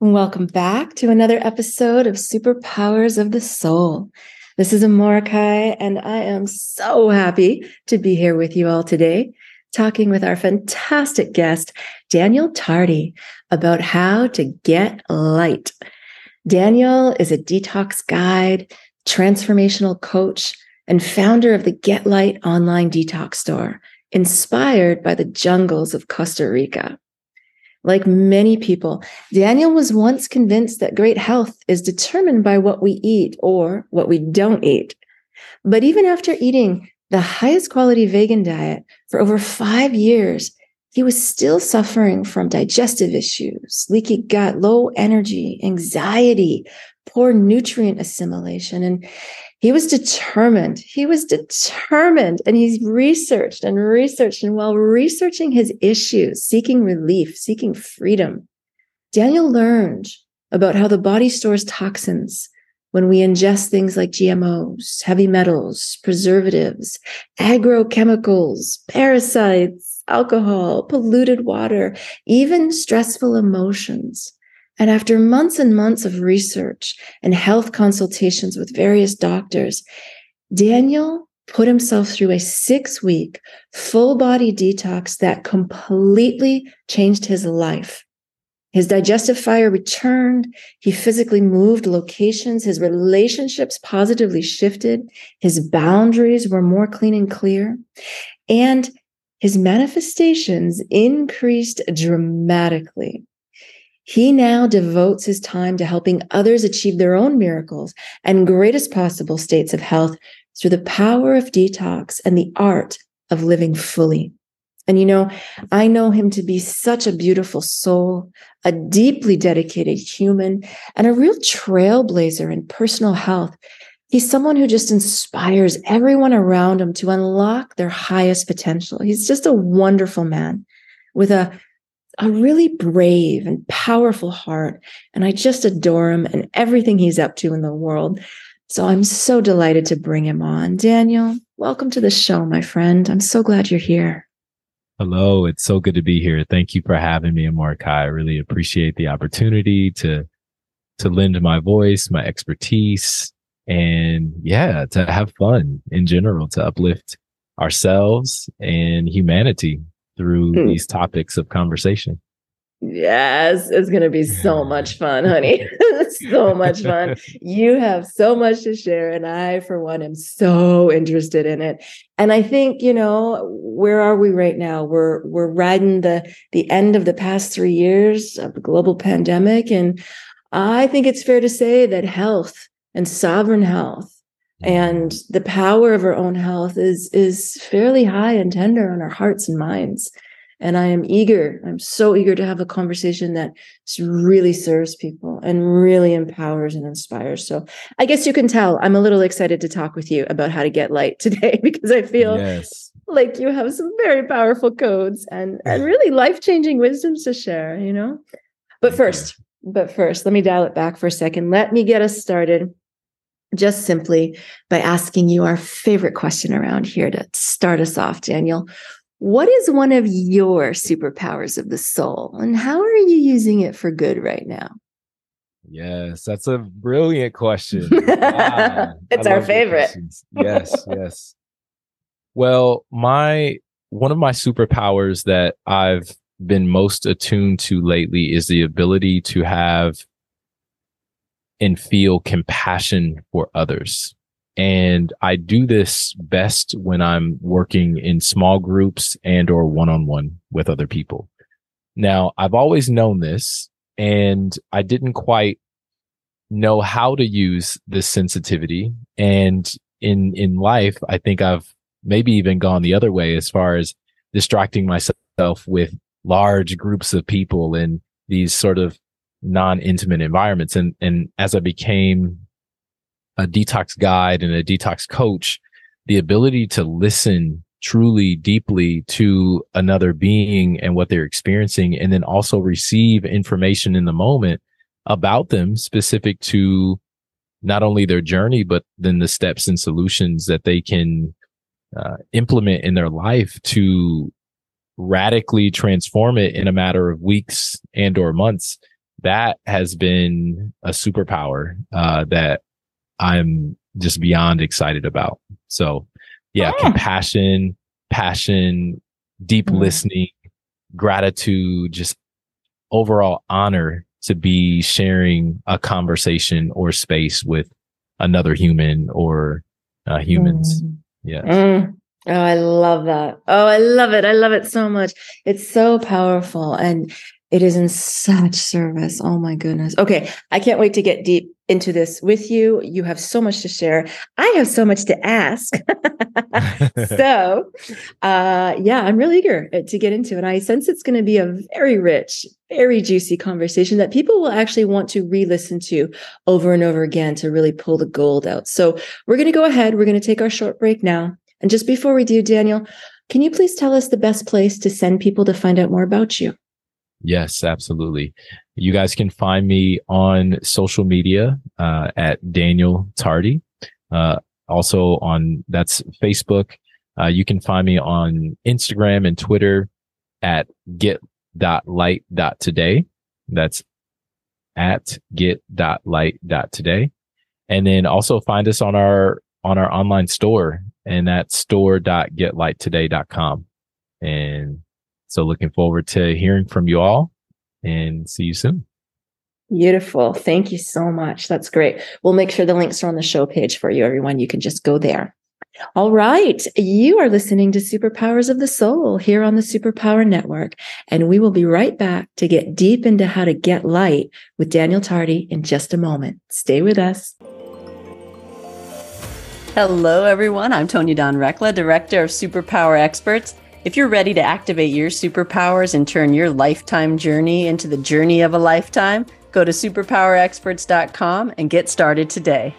welcome back to another episode of Superpowers of the Soul. This is Amorahki, and I am so happy to be here with you all today, talking with our fantastic guest, Daniel Tardy, about how to get light. Daniel is a detox guide, transformational coach, and founder of the Get Light online detox store, inspired by the jungles of Costa Rica. Like many people, Daniel was once convinced that great health is determined by what we eat or what we don't eat. But even after eating the highest quality vegan diet for over five years, he was still suffering from digestive issues, leaky gut, low energy, anxiety, poor nutrient assimilation. And he was determined. He was determined and he's researched and researched. And while researching his issues, seeking relief, seeking freedom, Daniel learned about how the body stores toxins when we ingest things like GMOs, heavy metals, preservatives, agrochemicals, parasites, alcohol, polluted water, even stressful emotions. And after months and months of research and health consultations with various doctors, Daniel put himself through a six week full body detox that completely changed his life. His digestive fire returned. He physically moved locations. His relationships positively shifted. His boundaries were more clean and clear. And his manifestations increased dramatically. He now devotes his time to helping others achieve their own miracles and greatest possible states of health through the power of detox and the art of living fully. And you know, I know him to be such a beautiful soul, a deeply dedicated human, and a real trailblazer in personal health. He's someone who just inspires everyone around him to unlock their highest potential. He's just a wonderful man with a a really brave and powerful heart. And I just adore him and everything he's up to in the world. So I'm so delighted to bring him on. Daniel, welcome to the show, my friend. I'm so glad you're here. Hello, it's so good to be here. Thank you for having me, Amorahki. I really appreciate the opportunity to to lend my voice, my expertise, and yeah, to have fun in general, to uplift ourselves and humanity through hmm. these topics of conversation. Yes, it's going to be so much fun, honey. so much fun. You have so much to share. And I, for one, am so interested in it. And I think, you know, where are we right now? We're, we're riding the, the end of the past three years of the global pandemic. And I think it's fair to say that health and sovereign health and the power of our own health is is fairly high and tender on our hearts and minds. And i am eager i'm so eager to have a conversation that really serves people and really empowers and inspires. So i guess you can tell i'm a little excited to talk with you about how to get light today because i feel yes. like you have some very powerful codes and and really life-changing wisdoms to share you know? But first but first let me dial it back for a second. Let me get us started just simply by asking you our favorite question around here to start us off, Daniel. What is one of your superpowers of the soul, and how are you using it for good right now? Yes, that's a brilliant question. it's our favorite. yes, yes. Well, my one of my superpowers that I've been most attuned to lately is the ability to have and feel compassion for others. And I do this best when I'm working in small groups and or one-on-one with other people. Now, I've always known this and I didn't quite know how to use this sensitivity. And in, in life, I think I've maybe even gone the other way as far as distracting myself with large groups of people and these sort of non-intimate environments. And, and as I became a detox guide and a detox coach, the ability to listen truly deeply to another being and what they're experiencing, and then also receive information in the moment about them specific to not only their journey, but then the steps and solutions that they can uh, implement in their life to radically transform it in a matter of weeks and or months that has been a superpower uh, that i'm just beyond excited about so yeah oh. compassion passion deep mm. listening gratitude just overall honor to be sharing a conversation or space with another human or uh, humans mm. yeah mm. Oh, I love that. Oh, I love it. I love it so much. It's so powerful and it is in such service. Oh my goodness. Okay. I can't wait to get deep into this with you. You have so much to share. I have so much to ask. so, uh, yeah, I'm really eager uh, to get into it. I sense it's going to be a very rich, very juicy conversation that people will actually want to re listen to over and over again to really pull the gold out. So, we're going to go ahead. We're going to take our short break now. And just before we do, Daniel, can you please tell us the best place to send people to find out more about you? Yes, absolutely. You guys can find me on social media uh, at Daniel Tardy. Uh, also on that's Facebook. Uh, you can find me on Instagram and Twitter at get.light.today. That's at get.light.today. And then also find us on our on our online store and that's store.getlighttoday.com. And so looking forward to hearing from you all and see you soon. Beautiful. Thank you so much. That's great. We'll make sure the links are on the show page for you, everyone. You can just go there. All right. You are listening to Superpowers of the Soul here on the Superpower Network. And we will be right back to get deep into how to get light with Daniel Tardy in just a moment. Stay with us. Hello, everyone. I'm Tonya Dawn Recla, Director of Superpower Experts. If you're ready to activate your superpowers and turn your lifetime journey into the journey of a lifetime, go to superpowerexperts.com and get started today.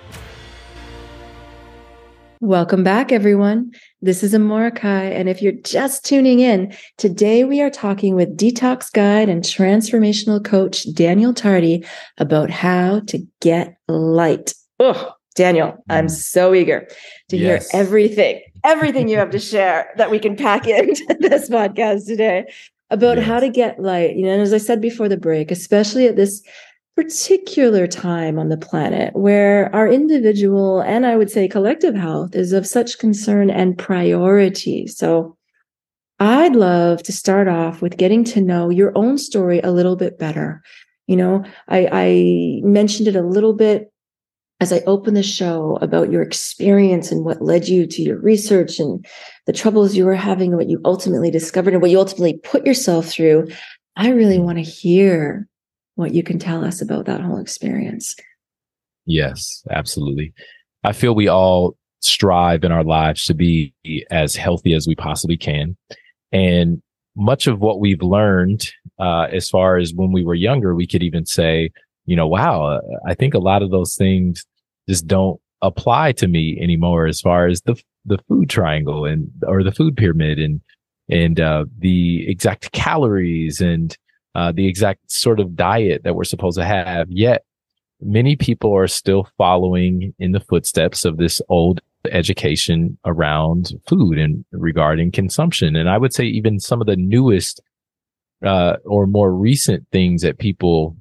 Welcome back, everyone. This is Amorahki, and if you're just tuning in, today we are talking with detox guide and transformational coach Daniel Tardy about how to get light. Ugh, Daniel, I'm mm. so eager to yes. hear everything, everything you have to share that we can pack into this podcast today about yes. how to get light. You know, and as I said before the break, especially at this particular time on the planet where our individual and I would say collective health is of such concern and priority. So I'd love to start off with getting to know your own story a little bit better. You know, I, I mentioned it a little bit as I open the show about your experience and what led you to your research and the troubles you were having and what you ultimately discovered and what you ultimately put yourself through, I really want to hear what you can tell us about that whole experience. Yes, absolutely. I feel we all strive in our lives to be as healthy as we possibly can. And much of what we've learned, uh, as far as when we were younger, we could even say, you know, wow, I think a lot of those things just don't apply to me anymore as far as the the food triangle and or the food pyramid and and uh, the exact calories and uh, the exact sort of diet that we're supposed to have. Yet many people are still following in the footsteps of this old education around food and regarding consumption. And I would say even some of the newest uh, or more recent things that people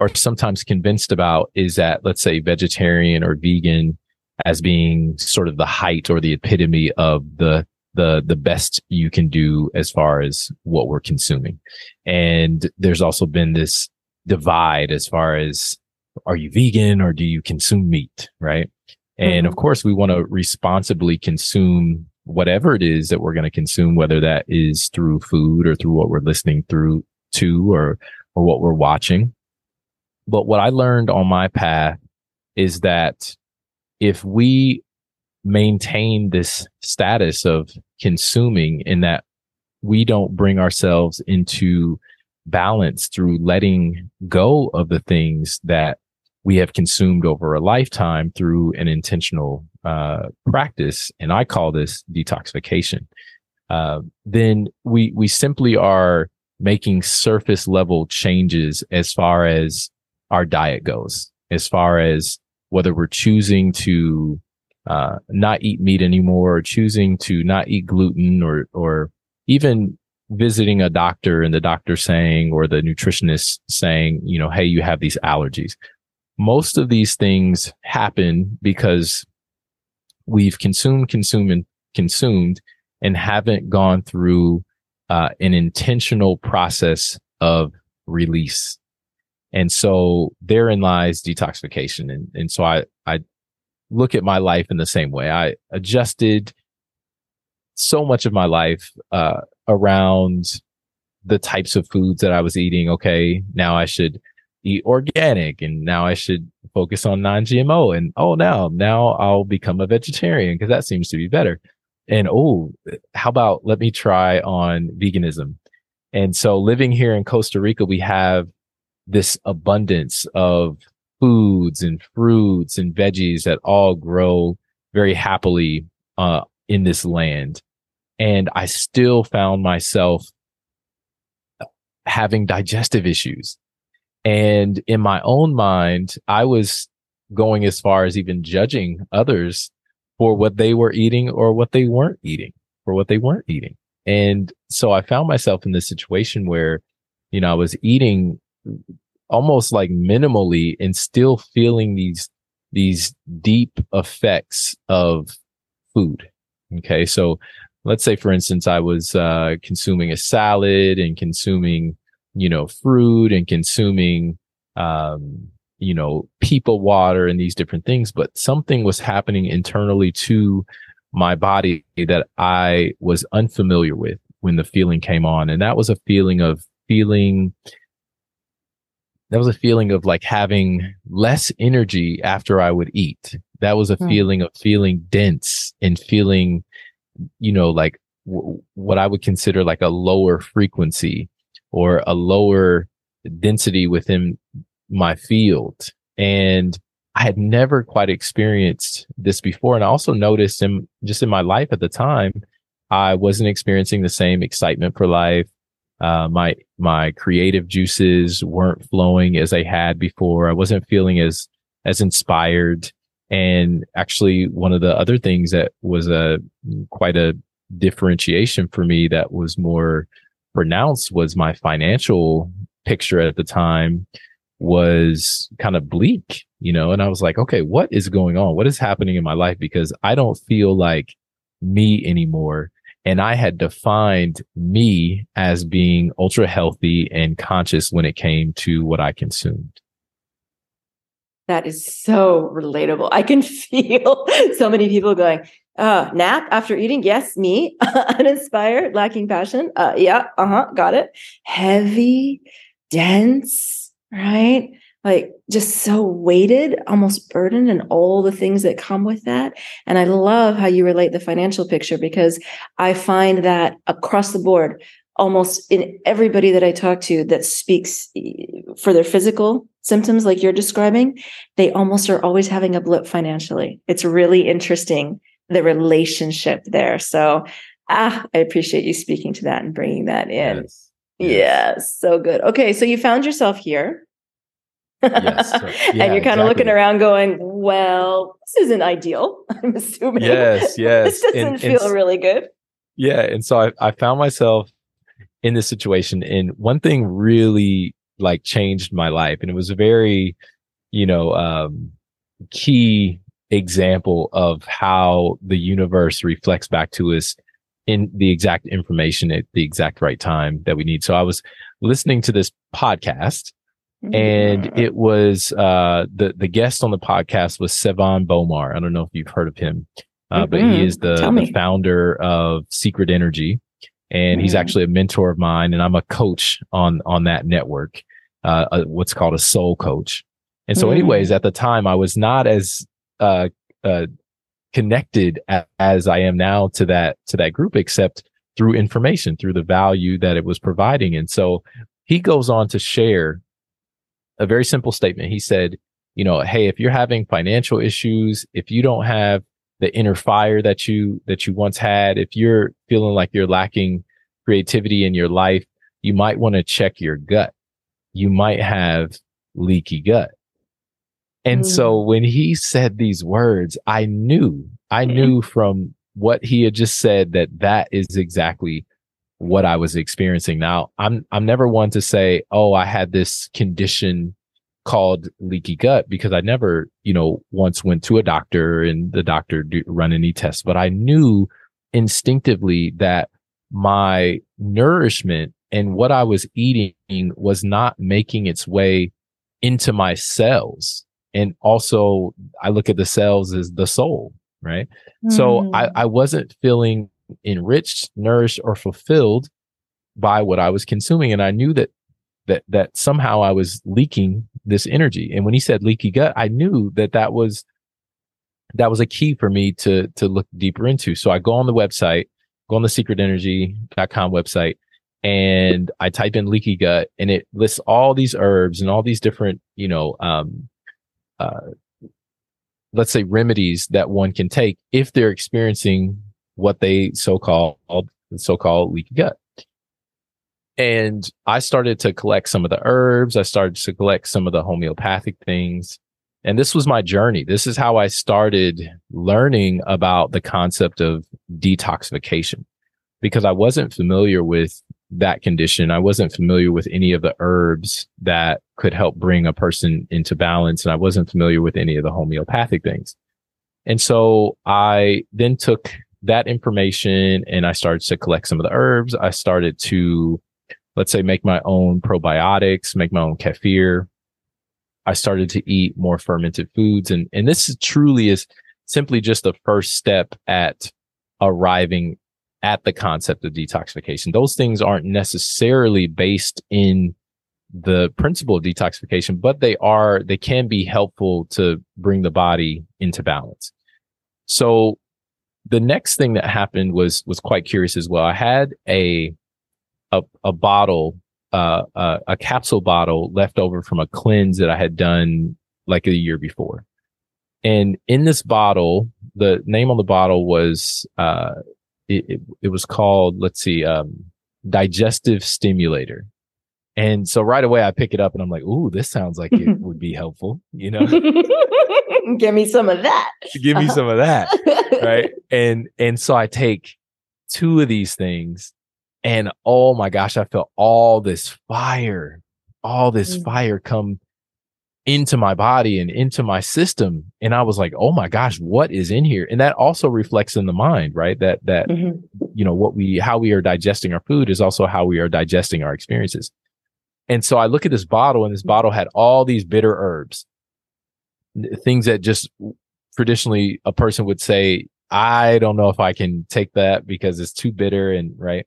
are sometimes convinced about is that, let's say, vegetarian or vegan as being sort of the height or the epitome of the the the best you can do as far as what we're consuming. And there's also been this divide as far as are you vegan or do you consume meat, right? And mm-hmm. of course, we want to responsibly consume whatever it is that we're going to consume, whether that is through food or through what we're listening through to or or what we're watching. But what I learned on my path is that if we maintain this status of consuming in that we don't bring ourselves into balance through letting go of the things that we have consumed over a lifetime through an intentional uh, practice, and I call this detoxification. Uh, then we we simply are making surface level changes as far as our diet goes, as far as whether we're choosing to uh, not eat meat anymore, or choosing to not eat gluten, or or even visiting a doctor and the doctor saying, or the nutritionist saying, you know, hey, you have these allergies. Most of these things happen because we've consumed, consumed, and consumed, and haven't gone through uh, an intentional process of release. And so therein lies detoxification. And, and so I, I look at my life in the same way. I adjusted so much of my life uh, around the types of foods that I was eating. Okay, now I should eat organic and now I should focus on non-GMO and oh now now I'll become a vegetarian because that seems to be better. And oh, how about let me try on veganism. And so living here in Costa Rica, we have this abundance of foods and fruits and veggies that all grow very happily uh, in this land. And I still found myself having digestive issues. And in my own mind, I was going as far as even judging others for what they were eating or what they weren't eating, for what they weren't eating. And so I found myself in this situation where, you know, I was eating almost like minimally and still feeling these, these deep effects of food. Okay. So let's say, for instance, I was, uh, consuming a salad and consuming, you know, fruit and consuming, um, you know, people water and these different things, but something was happening internally to my body that I was unfamiliar with when the feeling came on. And that was a feeling of feeling, that was a feeling of like having less energy after I would eat. That was a hmm. feeling of feeling dense and feeling, you know, like w- what I would consider like a lower frequency or a lower density within my field. And I had never quite experienced this before. And I also noticed in just in my life at the time, I wasn't experiencing the same excitement for life. Uh, my, my creative juices weren't flowing as I had before. I wasn't feeling as, as inspired. And actually one of the other things that was a quite a differentiation for me that was more pronounced was my financial picture at the time was kind of bleak, you know, and I was like, okay, what is going on? What is happening in my life? Because I don't feel like me anymore. And I had defined me as being ultra healthy and conscious when it came to what I consumed. That is so relatable. I can feel so many people going, uh, nap after eating. Yes, me. Uninspired, lacking passion. Uh, yeah, uh huh, got it. Heavy, dense, right? Like just so weighted, almost burdened, and all the things that come with that. And I love how you relate the financial picture because I find that across the board, almost in everybody that I talk to that speaks for their physical symptoms, like you're describing, they almost are always having a blip financially. It's really interesting the relationship there. So, ah, I appreciate you speaking to that and bringing that in. Yes. Yes, so good. Okay, so you found yourself here. Yes, so, yeah, and you're kind of looking around going, well, this isn't ideal. I'm assuming. Yes, yes. this doesn't and, feel and, really good. Yeah. And so I, I found myself in this situation. And one thing really like changed my life. And it was a very, you know, um, key example of how the universe reflects back to us in the exact information at the exact right time that we need. So I was listening to this podcast and mm-hmm. it was uh, the the guest on the podcast was Sevan Bomar. I don't know if you've heard of him, uh, mm-hmm. but he mm-hmm. is the, the founder of Secret Energy, and mm-hmm. he's actually a mentor of mine, and I'm a coach on on that network, uh, a, what's called a soul coach. And so, anyways, mm. at the time, I was not as uh, uh, connected as I am now to that to that group, except through information, through the value that it was providing. And so he goes on to share a very simple statement. He said, you know, hey, if you're having financial issues, if you don't have the inner fire that you that you once had, if you're feeling like you're lacking creativity in your life, you might want to check your gut. You might have leaky gut. And mm. so when he said these words, I knew, I mm. knew from what he had just said that that is exactly what I was experiencing. Now, I'm I'm never one to say, "Oh, I had this condition called leaky gut because I never, you know, once went to a doctor and the doctor do, run any tests, but I knew instinctively that my nourishment and what I was eating was not making its way into my cells. And also I look at the cells as the soul, right? Mm. So I, hmm. I wasn't feeling enriched, nourished, or fulfilled by what I was consuming. And I knew that that that somehow I was leaking this energy. And when he said leaky gut, I knew that that was that was a key for me to to look deeper into. So I go on the website, go on the secretenergy.com website, and I type in leaky gut, and it lists all these herbs and all these different, you know, um, uh, let's say remedies that one can take if they're experiencing what they so called so called leaky gut. And I started to collect some of the herbs. I started to collect some of the homeopathic things. And this was my journey. This is how I started learning about the concept of detoxification because I wasn't familiar with that condition. I wasn't familiar with any of the herbs that could help bring a person into balance. And I wasn't familiar with any of the homeopathic things. And so I then took that information and I started to collect some of the herbs. I started to let's say make my own probiotics, make my own kefir. I started to eat more fermented foods. And, and this is truly is simply just the first step at arriving at the concept of detoxification. Those things aren't necessarily based in the principle of detoxification, but they are, they can be helpful to bring the body into balance. So the next thing that happened was, was quite curious as well. I had a a, a bottle, uh, uh, a capsule bottle left over from a cleanse that I had done like a year before. And in this bottle, the name on the bottle was, uh, it, it, it was called, let's see, um, digestive stimulator. And so right away I pick it up and I'm like, ooh, this sounds like it would be helpful, you know? Give me some of that. Give me some of that. right. And and so I take two of these things and oh my gosh, I felt all this fire, all this mm. fire come into my body and into my system. And I was like, oh my gosh, what is in here? And that also reflects in the mind, right? That, that, mm-hmm. you know, what we, how we are digesting our food is also how we are digesting our experiences. And so I look at this bottle and this mm. bottle had all these bitter herbs, things that just traditionally a person would say, I don't know if I can take that because it's too bitter and right.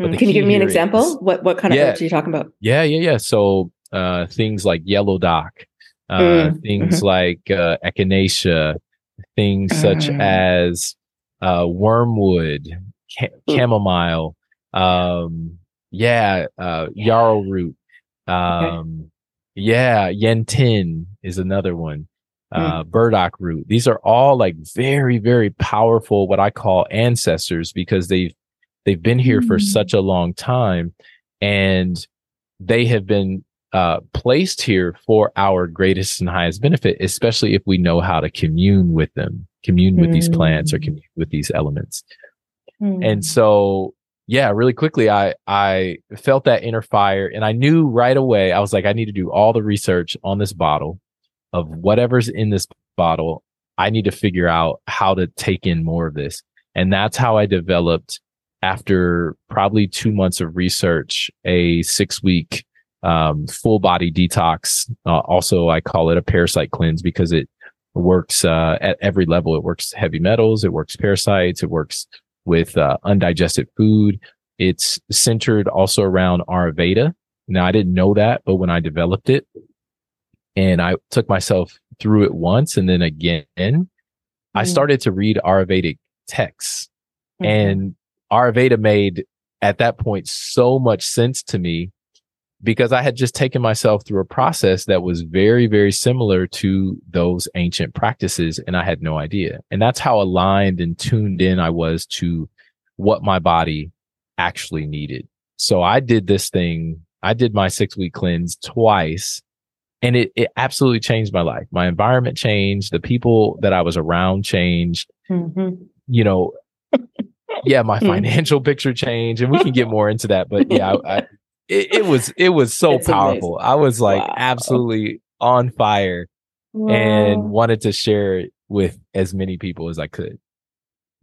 Mm, can you give me an example? Is, what what kind of yeah, herbs are you talking about? Yeah, yeah, yeah. So uh, things like yellow dock, uh, mm, things mm-hmm. like uh, echinacea, things mm. such as uh, wormwood, ca- chamomile, um, yeah, uh, yarrow root, um, okay. yeah, gentian is another one. Uh, mm. burdock root. These are all like very, very powerful, what I call ancestors because they've They've been here mm-hmm. for mm. such a long time and they have been uh, placed here for our greatest and highest benefit, especially if we know how to commune with them, commune with mm. these plants or mm. commune with these elements. Mm. And so, yeah, really quickly, I, I felt that inner fire and I knew right away, I was like, I need to do all the research on this bottle of whatever's in this bottle. I need to figure out how to take in more of this. And that's how I developed after probably two months of research, a six week um, full body detox. Uh, also, I call it a parasite cleanse because it works uh, at every level. It works heavy metals, it works parasites, it works with uh, undigested food. It's centered also around Ayurveda. Now, I didn't know that, but when I developed it and I took myself through it once and then again, mm-hmm. I started to read Ayurvedic texts. Mm-hmm. And Ayurveda made at that point so much sense to me because I had just taken myself through a process that was very, very similar to those ancient practices. And I had no idea. And that's how aligned and tuned in I was to what my body actually needed. So I did this thing. I did my six week cleanse twice and it, it absolutely changed my life. My environment changed. The people that I was around changed. Mm-hmm. You know, yeah, my hmm. financial picture changed and we can get more into that. But yeah, I, I, it, it, was it was so it's powerful. Amazing. I was like wow. absolutely on fire wow. and wanted to share it with as many people as I could.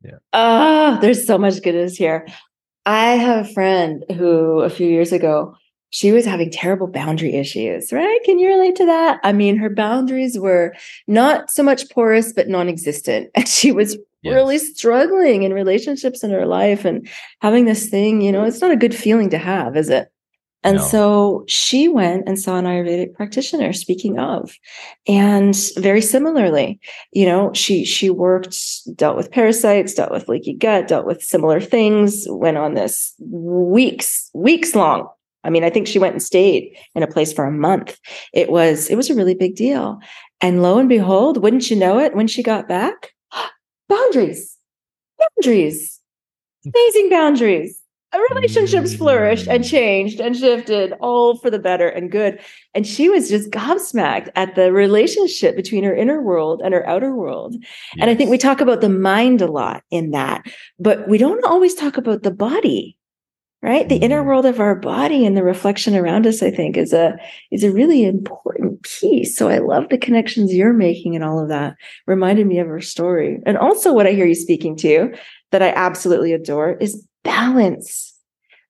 Yeah. Oh, there's so much goodness here. I have a friend who a few years ago she was having terrible boundary issues, right? Can you relate to that? I mean, her boundaries were not so much porous, but non existent. And she was yes. really struggling in relationships in her life and having this thing, you know, it's not a good feeling to have, is it? And no. so she went and saw an Ayurvedic practitioner, speaking of, and very similarly, you know, she she worked, dealt with parasites, dealt with leaky gut, dealt with similar things, went on this weeks, weeks long. I mean, I think she went and stayed in a place for a month. It was it was a really big deal. And lo and behold, wouldn't you know it, when she got back, boundaries, boundaries, amazing boundaries relationships flourished and changed and shifted all for the better and good. And she was just gobsmacked at the relationship between her inner world and her outer world. Yes. and i think we talk about the mind a lot in that but we don't always talk about the body right? The inner mm-hmm. world of our body and the reflection around us i think is a is a really important piece. So i love the connections you're making and all of that. Reminded me of her story. And also what i hear you speaking to that i absolutely adore is balance.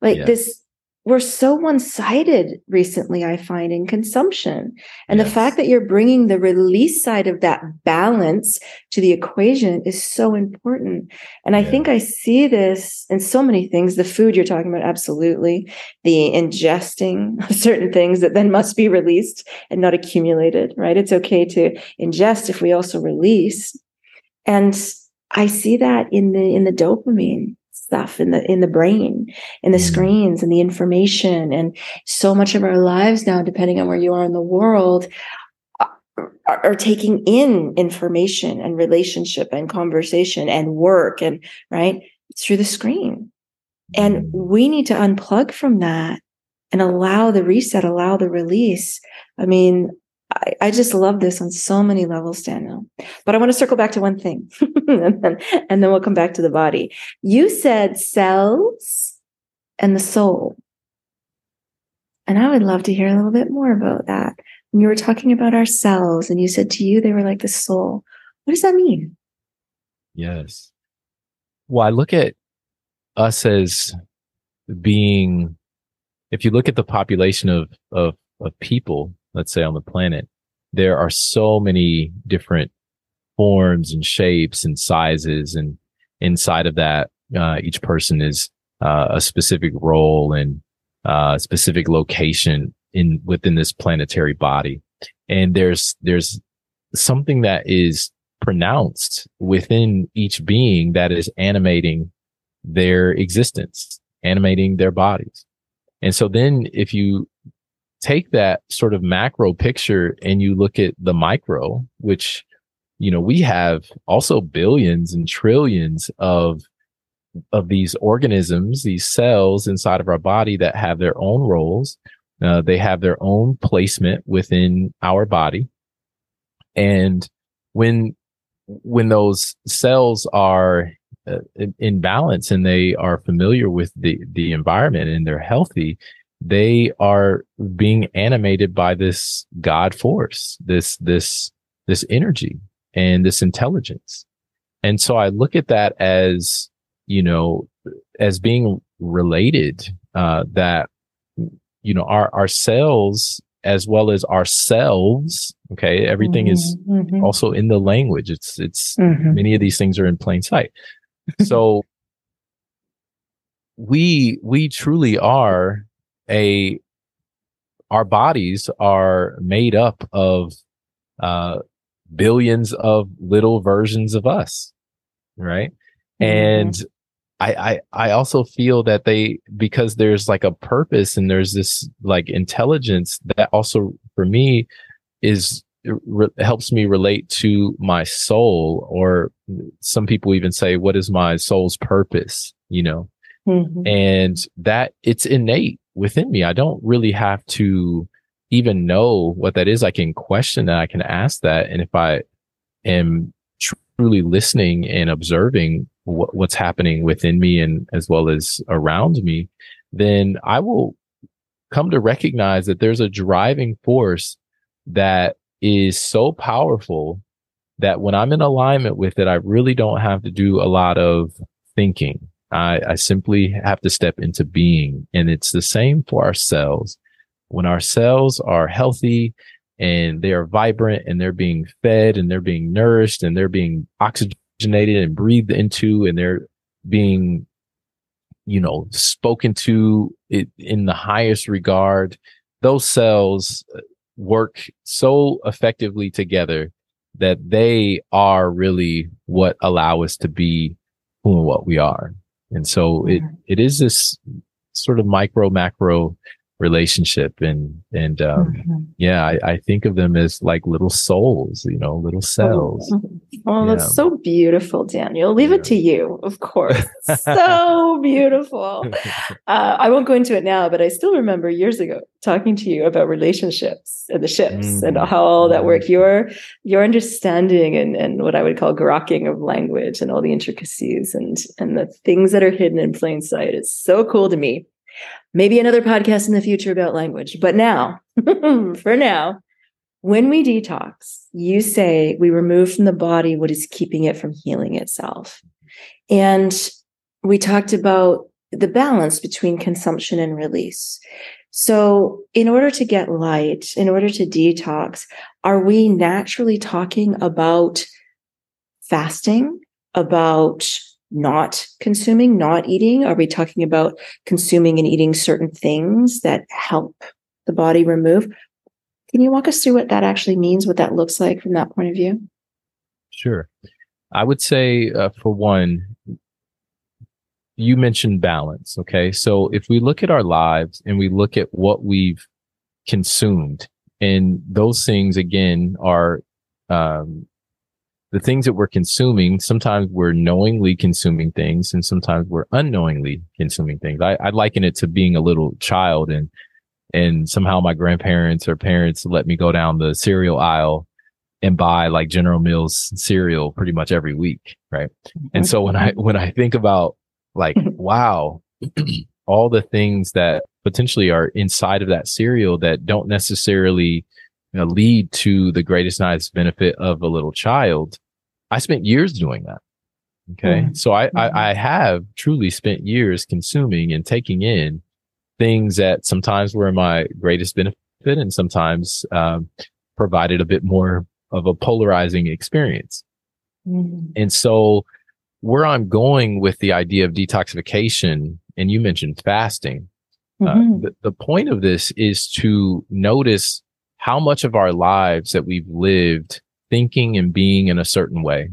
Like yes. this, we're so one sided recently, I find, in consumption. And yes. the fact that you're bringing the release side of that balance to the equation is so important. And I yeah. think I see this in so many things the food you're talking about, absolutely. The ingesting of certain things that then must be released and not accumulated, right? It's okay to ingest if we also release. And I see that in the in the dopamine stuff in the in the brain in the mm. screens and the information and so much of our lives now depending on where you are in the world are, are, taking in information and relationship and conversation and work and right through the screen and mm. we need to unplug from that and allow the reset allow the release i mean I, I, just love this on so many levels, Daniel. But I want to circle back to one thing, and, then, and then we'll come back to the body. You said cells and the soul. And I would love to hear a little bit more about that. When you were talking about our cells, and you said to you they were like the soul. What does that mean? Yes. Well, I look at us as being, if you look at the population of of, of people, let's say on the planet, there are so many different forms and shapes and sizes. And inside of that, uh, each person is uh, a specific role and uh, specific location in within this planetary body. And there's there's something that is pronounced within each being that is animating their existence, animating their bodies. And so then if you take that sort of macro picture and you look at the micro, which, you know, we have also billions and trillions of of these organisms, these cells inside of our body that have their own roles. Uh, they have their own placement within our body. And when, when those cells are uh, in balance and they are familiar with the, the environment and they're healthy, they are being animated by this God force, this, this, this energy and this intelligence. And so I look at that as, you know, as being related, uh, that, you know, our, our cells as well as ourselves. Okay. Everything mm-hmm, is mm-hmm. also in the language. It's, it's mm-hmm. many of these things are in plain sight. so we, we truly are a our bodies are made up of uh, billions of little versions of us, right? Mm-hmm. And I, I I also feel that they because there's like a purpose and there's this like intelligence that also for me is re- helps me relate to my soul or some people even say what is my soul's purpose you know mm-hmm. and that it's innate within me. I don't really have to even know what that is. I can question that. I can ask that. And if i am truly listening and observing what, what's happening within me and as well as around me then i will come to recognize that there's a driving force that is so powerful that when I'm in alignment with it, I really don't have to do a lot of thinking. I, I simply have to step into being. And it's the same for our cells. When our cells are healthy and they are vibrant and they're being fed and they're being nourished and they're being oxygenated and breathed into and they're being, you know, spoken to in the highest regard, those cells uh, work so effectively together that they are really what allow us to be who and what we are. And so it, mm-hmm. it is this sort of micro macro relationship and and um, mm-hmm. yeah I, I, think of them as like little souls you know little cells. Oh, oh that's so beautiful daniel. Leave yeah. it to you of course. So beautiful. Uh, i won't go into it now but i still remember years ago talking to you about relationships and the ships mm-hmm. and how all that work your your understanding and and what i would call grokking of language and all the intricacies and and the things that are hidden in plain sight is so cool to me maybe another podcast in the future about language. But now, for now, when we detox, you say we remove from the body what is keeping it from healing itself. And we talked about the balance between consumption and release. So, in order to get light, in order to detox, are we naturally talking about fasting, about not consuming, not eating? Are we talking about consuming and eating certain things that help the body remove? Can you walk us through what that actually means, what that looks like from that point of view? Sure. I would say, uh, for one, you mentioned balance. Okay. So if we look at our lives and we look at what we've consumed, and those things again are um, the things that we're consuming, sometimes we're knowingly consuming things and sometimes we're unknowingly consuming things. I, I liken it to being a little child and, and somehow my grandparents or parents let me go down the cereal aisle and buy like General Mills cereal pretty much every week. Right. Mm-hmm. And so when I, when I think about like, wow, all the things that potentially are inside of that cereal that don't necessarily you know, lead to the greatest nice benefit of a little child I spent years doing that. Okay. Mm-hmm. So I, I, mm-hmm. I have truly spent years consuming and taking in things that sometimes were my greatest benefit and sometimes um, provided a bit more of a polarizing experience. Mm-hmm. And so where I'm going with the idea of detoxification, and you mentioned fasting, uh, mm-hmm. uh, the, the point of this is to notice how much of our lives that we've lived thinking and being in a certain way?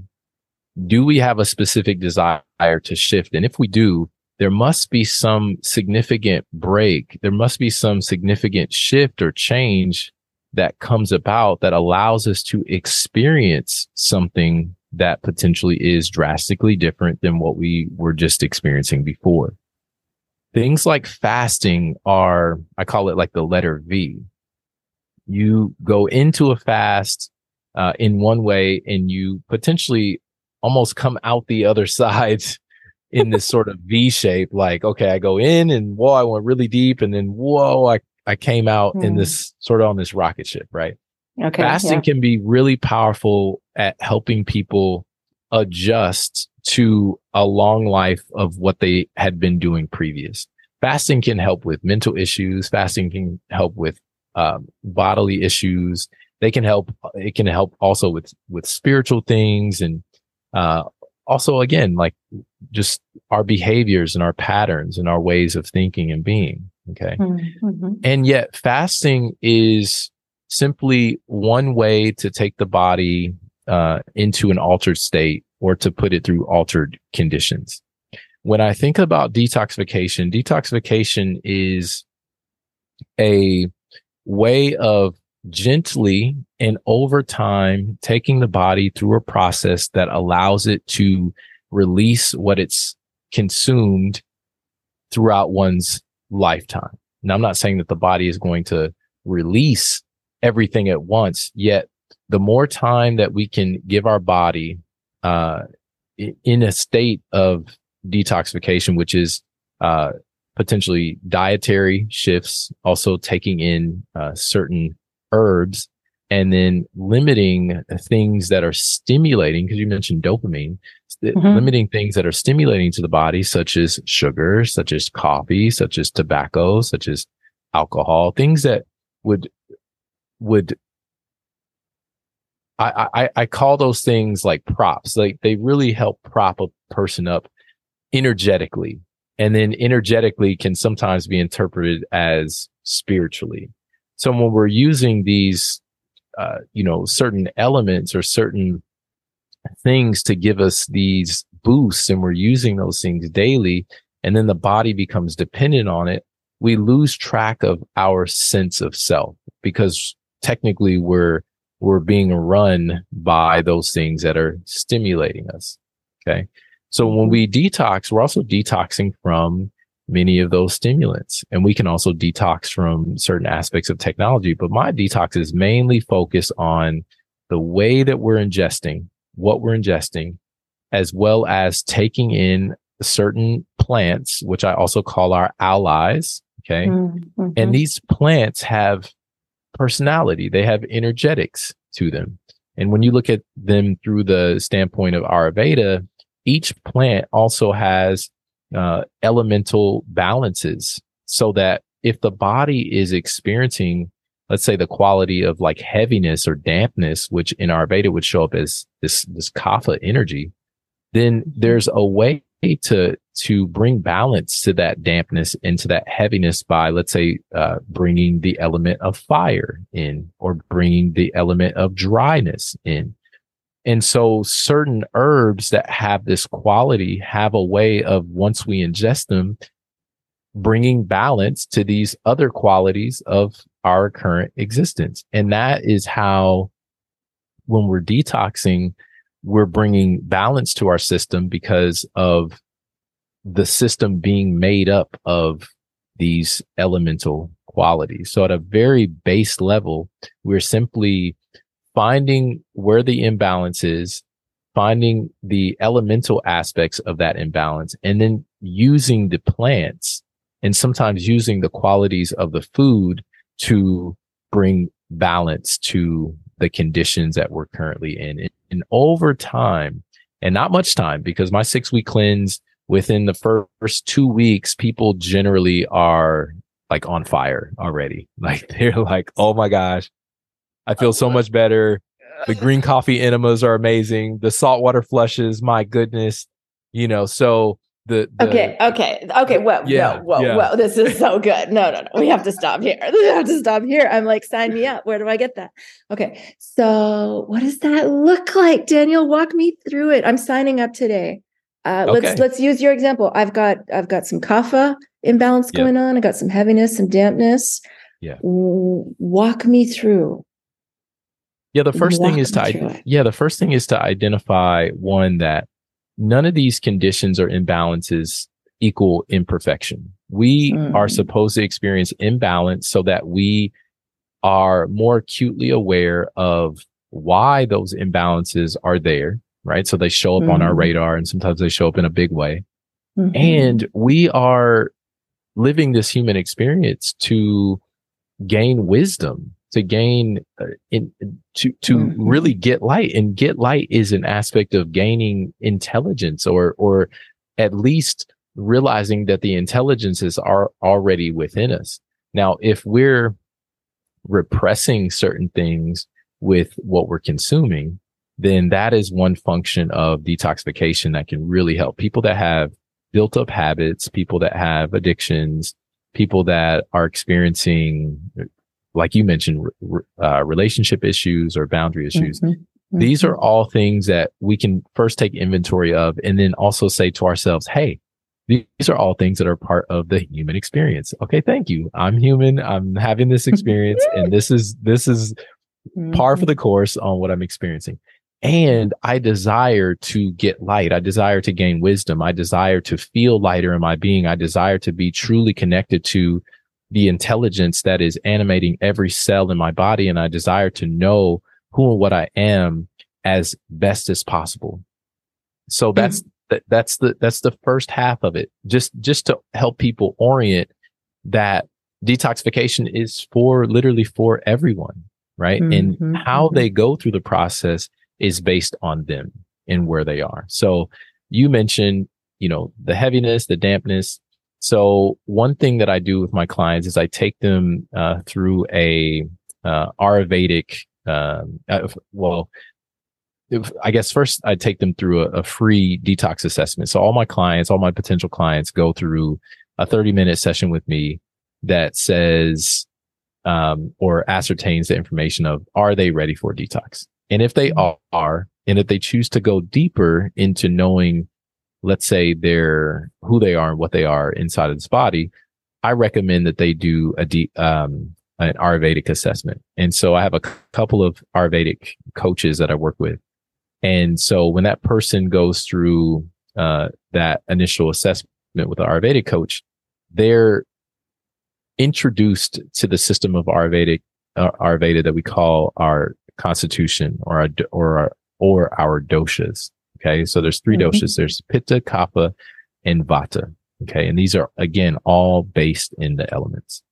Do we have a specific desire to shift? And if we do, there must be some significant break. There must be some significant shift or change that comes about that allows us to experience something that potentially is drastically different than what we were just experiencing before. Things like fasting are, I call it like the letter V. You go into a fast uh, in one way and you potentially almost come out the other side in this sort of V shape. Like, okay, I go in and whoa, I went really deep. And then whoa, I, I came out in hmm. this sort of on this rocket ship, right? Okay. Fasting yeah. can be really powerful at helping people adjust to a long life of what they had been doing previous. Fasting can help with mental issues. Fasting can help with um, bodily issues they can help it can help also with with spiritual things and uh also again like just our behaviors and our patterns and our ways of thinking and being okay mm-hmm. and yet fasting is simply one way to take the body uh, into an altered state or to put it through altered conditions when I think about detoxification, detoxification is a way of gently and over time taking the body through a process that allows it to release what it's consumed throughout one's lifetime. Now, I'm not saying that the body is going to release everything at once, yet the more time that we can give our body uh, in a state of detoxification, which is uh, potentially dietary shifts, also taking in uh, certain herbs, and then limiting things that are stimulating, because you mentioned dopamine, mm-hmm. limiting things that are stimulating to the body, such as sugar, such as coffee, such as tobacco, such as alcohol, things that would would I, I, I call those things like props. Like they really help prop a person up energetically. And then energetically can sometimes be interpreted as spiritually. So when we're using these, uh, you know, certain elements or certain things to give us these boosts and we're using those things daily and then the body becomes dependent on it, we lose track of our sense of self because technically we're we're being run by those things that are stimulating us. Okay. So when we detox, we're also detoxing from many of those stimulants and we can also detox from certain aspects of technology. But my detox is mainly focused on the way that we're ingesting, what we're ingesting, as well as taking in certain plants, which I also call our allies. Okay. Mm-hmm. And these plants have personality. They have energetics to them. And when you look at them through the standpoint of Ayurveda, each plant also has uh, elemental balances so that if the body is experiencing, let's say the quality of like heaviness or dampness, which in our Ayurveda would show up as this, this kapha energy, then there's a way to to bring balance to that dampness and to that heaviness by let's say uh, bringing the element of fire in or bringing the element of dryness in and so certain herbs that have this quality have a way of once we ingest them bringing balance to these other qualities of our current existence and that is how when we're detoxing we're bringing balance to our system because of the system being made up of these elemental qualities. So at a very base level, we're simply finding where the imbalance is, finding the elemental aspects of that imbalance, and then using the plants and sometimes using the qualities of the food to bring balance to the conditions that we're currently in. And over time, and not much time because my six week cleanse within the first two weeks, people generally are like on fire already. Like they're like, oh my gosh, I feel so much better. The green coffee enemas are amazing. The saltwater flushes, my goodness. You know, so the, the, okay, okay, okay. Whoa, yeah, whoa, whoa, yeah. whoa! This is so good. No, no, no. We have to stop here. We have to stop here. I'm like, sign me up. Where do I get that? Okay, so what does that look like, Daniel? Walk me through it. I'm signing up today. Uh, okay. Let's let's use your example. I've got I've got some kapha imbalance going on. I got some heaviness some dampness. Yeah. walk me through. Yeah, the first walk thing is to yeah, the first thing is to identify one that none of these conditions or imbalances equal imperfection. We mm. are supposed to experience imbalance so that we are more acutely aware of why those imbalances are there, right? So they show up mm. on our mm-hmm. radar and sometimes they show up in a big way. Mm-hmm. And we are living this human experience to gain wisdom to gain uh, in to to mm-hmm. really get light and get light is an aspect of gaining intelligence or or at least realizing that the intelligences are already within us now if we're repressing certain things with what we're consuming then that is one function of detoxification that can really help people that have built up habits people that have addictions people that are experiencing like you mentioned, uh, relationship issues or boundary issues. Mm-hmm. Mm-hmm. These are all things that we can first take inventory of and then also say to ourselves, Hey, these are all things that are part of the human experience. Okay, thank you. I'm human. I'm having this experience, and this is this is par for the Mm-hmm. course on what I'm experiencing. And I desire to get light. I desire to gain wisdom. I desire to feel lighter in my being. I desire to be truly connected to the intelligence that is animating every cell in my body. And I desire to know who and what I am as best as possible. So that's that, that's the that's the first half of it. Just just to help people orient that detoxification is for literally for everyone, right? Mhm, And how mhm. they go through the process is based on them and where they are. So you mentioned, you know, the heaviness, the dampness. So one thing that I do with my clients is I take them uh, through a uh, Ayurvedic, um, uh, well, if, I guess first I take them through a, a free detox assessment. So all my clients, all my potential clients go through a 30 minute session with me that says, um, or ascertains the information of, are they ready for detox? And if they are, and if they choose to go deeper into knowing, let's say they're who they are and what they are inside of this body, I recommend that they do a deep, um, an Ayurvedic assessment. And so I have a c- couple of Ayurvedic coaches that I work with. And so when that person goes through uh, that initial assessment with the Ayurvedic coach, they're introduced to the system of Ayurvedic uh, Ayurveda that we call our constitution or our, or our, or our doshas. Okay. So there's 3 Mhm. doshas. There's pitta, kapha, and vata. Okay. And these are again, all based in the elements,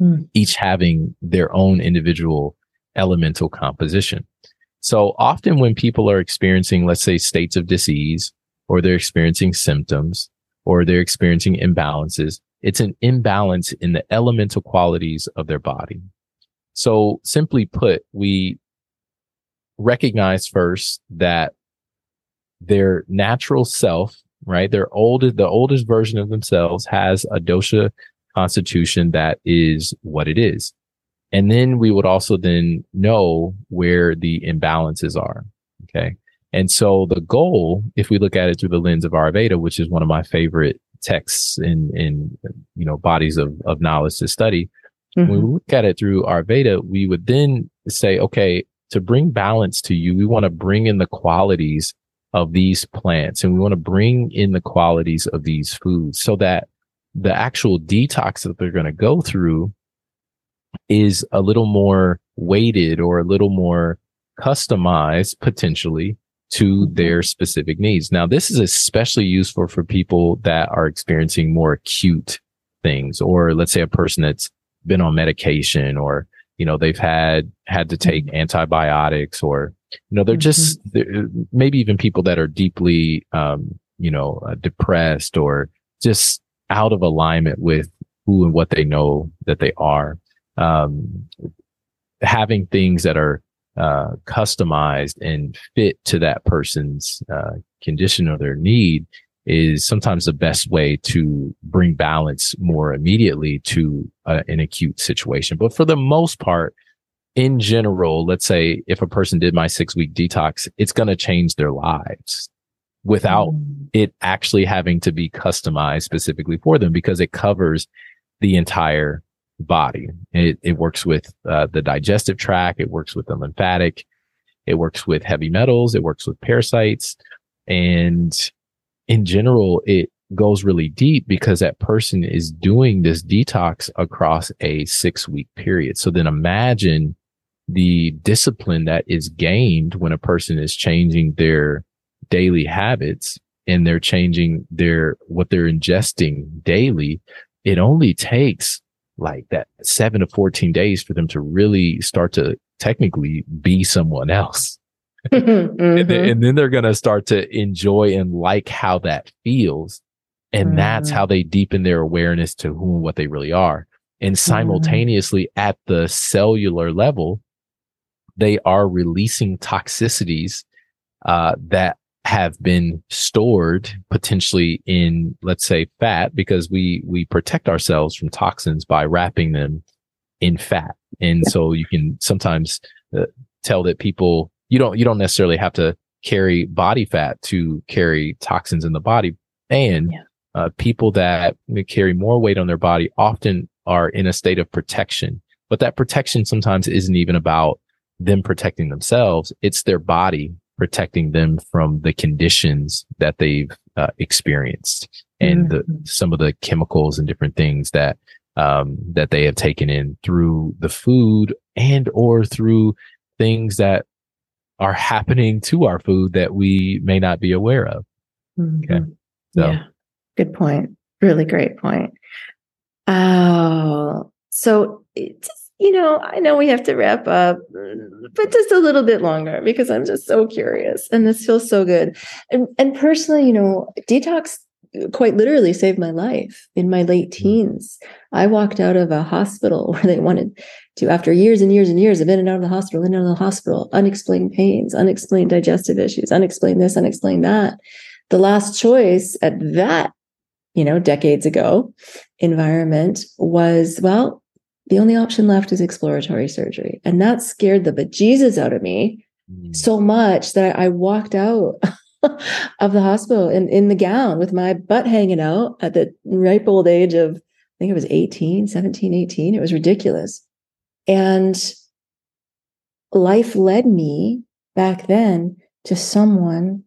Mm. each having their own individual elemental composition. So often when people are experiencing, let's say states of disease or they're experiencing symptoms or they're experiencing imbalances, it's an imbalance in the elemental qualities of their body. So simply put, we recognize first that their natural self, right? Their oldest, the oldest version of themselves has a dosha constitution that is what it is. And then we would also then know where the imbalances are. Okay. And so the goal, if we look at it through the lens of Ayurveda, which is one of my favorite texts in, in, you know, bodies of, of knowledge to study, when we Mhm. look at it through Ayurveda, we would then say, okay, to bring balance to you, we want to bring in the qualities of these plants and we want to bring in the qualities of these foods so that the actual detox that they're going to go through is a little more weighted or a little more customized potentially to Mhm. their specific needs. Now, this is especially useful for people that are experiencing more acute things, or let's say a person that's been on medication or, you know, they've had, had to take antibiotics or, you know, they're just, they're, maybe even people that are deeply, um, you know, uh, depressed or just out of alignment with who and what they know that they are. Um, having things that are uh, customized and fit to that person's uh, condition or their need is sometimes the best way to bring balance more immediately to uh, an acute situation. But for the most part, in general, let's say if a person did my six week detox, it's going to change their lives without Mm. it actually having to be customized specifically for them because it covers the entire body. It, it works with uh, the digestive tract. It works with the lymphatic. It works with heavy metals. It works with parasites. And in general, it goes really deep because that person is doing this detox across a six week period. So then imagine the discipline that is gained when a person is changing their daily habits and they're changing their what they're ingesting daily it only takes like that 7 to 14 days for them to really start to technically be someone else and, Mhm. then, and then they're going to start to enjoy and like how that feels and that's Mhm. how they deepen their awareness to who and what they really are and simultaneously at the cellular level they are releasing toxicities uh, that have been stored potentially in let's say fat because we we protect ourselves from toxins by wrapping them in fat. And so you can sometimes uh, tell that people you don't you don't necessarily have to carry body fat to carry toxins in the body. And Yeah. uh, people that carry more weight on their body often are in a state of protection, but that protection sometimes isn't even about them protecting themselves. It's their body protecting them from the conditions that they've uh, experienced and mm-hmm. the, some of the chemicals and different things that um, that they have taken in through the food and or through things that are happening to our food that we may not be aware of. Mm-hmm. Okay. So. Yeah. Good point. Really great point. Oh, so just, you know, I know we have to wrap up, but just a little bit longer because I'm just so curious and this feels so good. And, and personally, you know, detox quite literally saved my life in my late mm. teens. I walked out of a hospital where they wanted to, after years and years and years of in and out of the hospital, in and out of the hospital, unexplained pains, unexplained digestive issues, unexplained this, unexplained that. The last choice at that, you know, decades ago environment was, well, the only option left is exploratory surgery. And that scared the bejesus out of me mm. so much that I, I walked out of the hospital in, in the gown with my butt hanging out at the ripe old age of, I think it was 18, 17, 18. It was ridiculous. And life led me back then to someone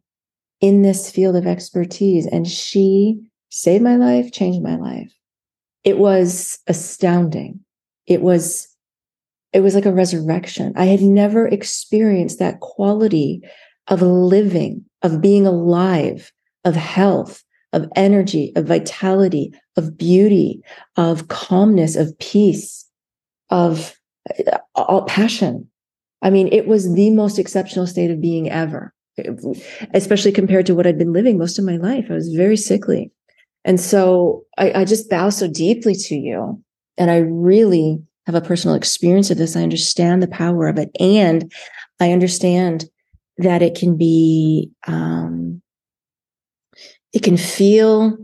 in this field of expertise. And she saved my life, changed my life. It was astounding. It was it was like a resurrection. I had never experienced that quality of living of being alive, of health, of energy, of vitality, of beauty, of calmness, of peace, of uh, all passion. I mean, it was the most exceptional state of being ever, especially compared to what I'd been living most of my life. I was very sickly. And so I, I just bow so deeply to you. And I really have a personal experience of this. I understand the power of it. And I understand that it can be um, it can feel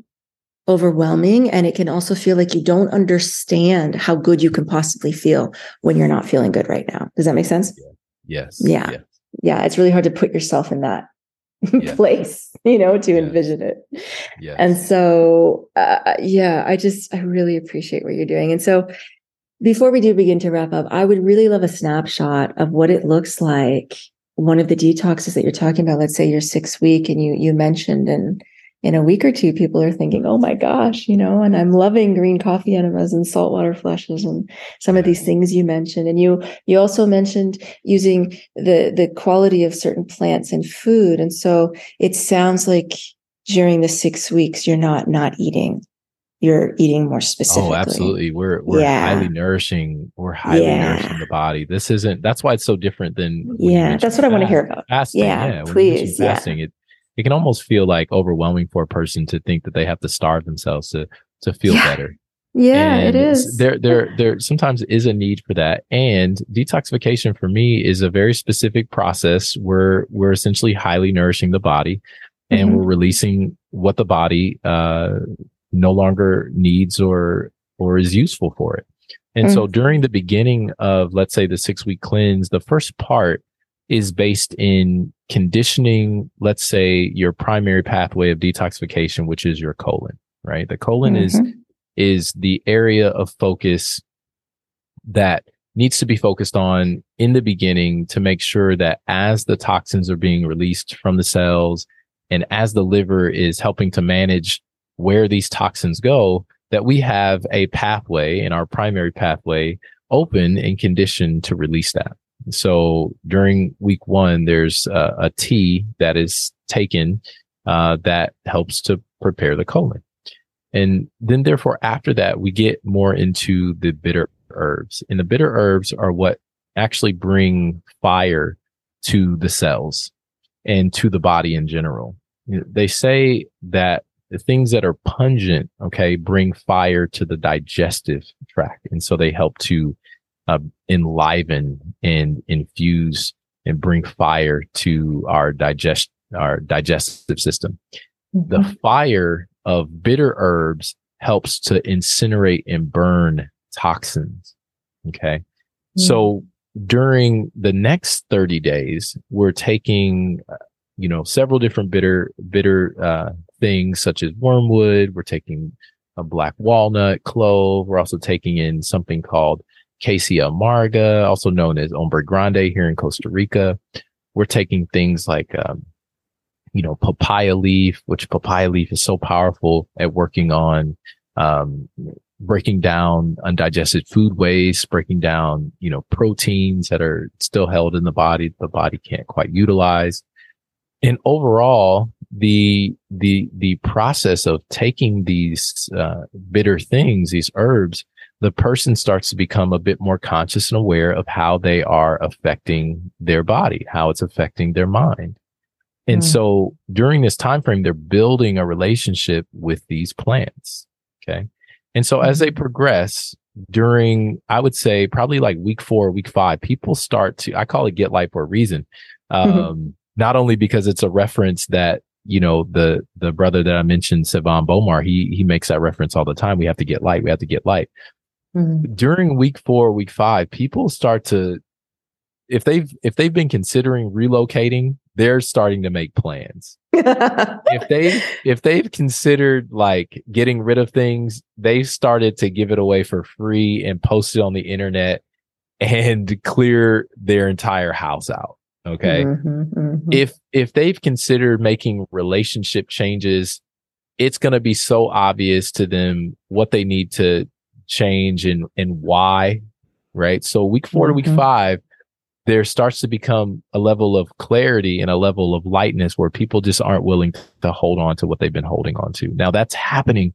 overwhelming and it can also feel like you don't understand how good you can possibly feel when you're not feeling good right now does that make sense yes yeah yes. yeah it's really hard to put yourself in that yes. place you know to yes. envision it and so uh, yeah i just i really appreciate what you're doing and so before we do begin to wrap up i would really love a snapshot of what it looks like one of the detoxes that you're talking about, let's say you're six week and you you mentioned and in a week or two, people are thinking, oh my gosh, you know, and I'm loving green coffee enemas and saltwater flushes and some of these things you mentioned. And you you also mentioned using the the quality of certain plants and food. And so it sounds like during the six weeks you're not not eating you're eating more oh, specifically. Oh, absolutely. We're we're yeah. highly nourishing. We're highly yeah. nourishing the body. This isn't. That's why it's so different than. Yeah, that's what fast. I want to hear about. Fasting. Yeah, yeah. please. fasting, yeah. it it can almost feel like overwhelming for a person to think that they have to starve themselves to to feel yeah. better. Yeah, and it is. There, there, there. Sometimes is a need for that, and detoxification for me is a very specific process where we're essentially highly nourishing the body, and mm-hmm. we're releasing what the body uh, no longer needs or or is useful for it. And mm. so during the beginning of let's say the 6 week cleanse, the first part is based in conditioning let's say your primary pathway of detoxification which is your colon, right? The colon mm-hmm. is is the area of focus that needs to be focused on in the beginning to make sure that as the toxins are being released from the cells and as the liver is helping to manage where these toxins go, that we have a pathway in our primary pathway open and conditioned to release that. So during week one, there's a, a tea that is taken uh, that helps to prepare the colon. And then, therefore, after that, we get more into the bitter herbs. And the bitter herbs are what actually bring fire to the cells and to the body in general. They say that the things that are pungent, okay, bring fire to the digestive tract. And so they help to uh, enliven and infuse and bring fire to our digest, our digestive system. Mm-hmm. The fire of bitter herbs helps to incinerate and burn toxins. Okay. Mm-hmm. So during the next 30 days, we're taking, uh, you know, several different bitter, bitter, uh, things such as wormwood. We're taking a black walnut, clove. We're also taking in something called Quassia amarga, also known as Hombre Grande here in Costa Rica. We're taking things like, um, you know, papaya leaf, which papaya leaf is so powerful at working on, um, breaking down undigested food waste, breaking down, you know, proteins that are still held in the body, the body can't quite utilize. And overall, the, the, the process of taking these, uh, bitter things, these herbs, the person starts to become a bit more conscious and aware of how they are affecting their body, how it's affecting their mind. And mm. so during this time frame, they're building a relationship with these plants. Okay. And so as they mm-hmm. progress during, I would say probably like week four, week five, people start to, I call it get light for a reason. Mm-hmm. Um, mm-hmm. not only because it's a reference that, you know, the, the brother that I mentioned, Sevan Bomar, he, he makes that reference all the time. We have to get light. We have to get light. Mm-hmm. During week four, week five, people start to, if they've, if they've been considering relocating, they're starting to make plans. if they if they've considered like getting rid of things, they've started to give it away for free and post it on the internet and clear their entire house out. Okay. Mm-hmm, mm-hmm. If if they've considered making relationship changes, it's going to be so obvious to them what they need to change and and why, right? So week 4 mm-hmm. to week mm-hmm. 5, there starts to become a level of clarity and a level of lightness where people just aren't willing to hold on to what they've been holding on to. Now that's happening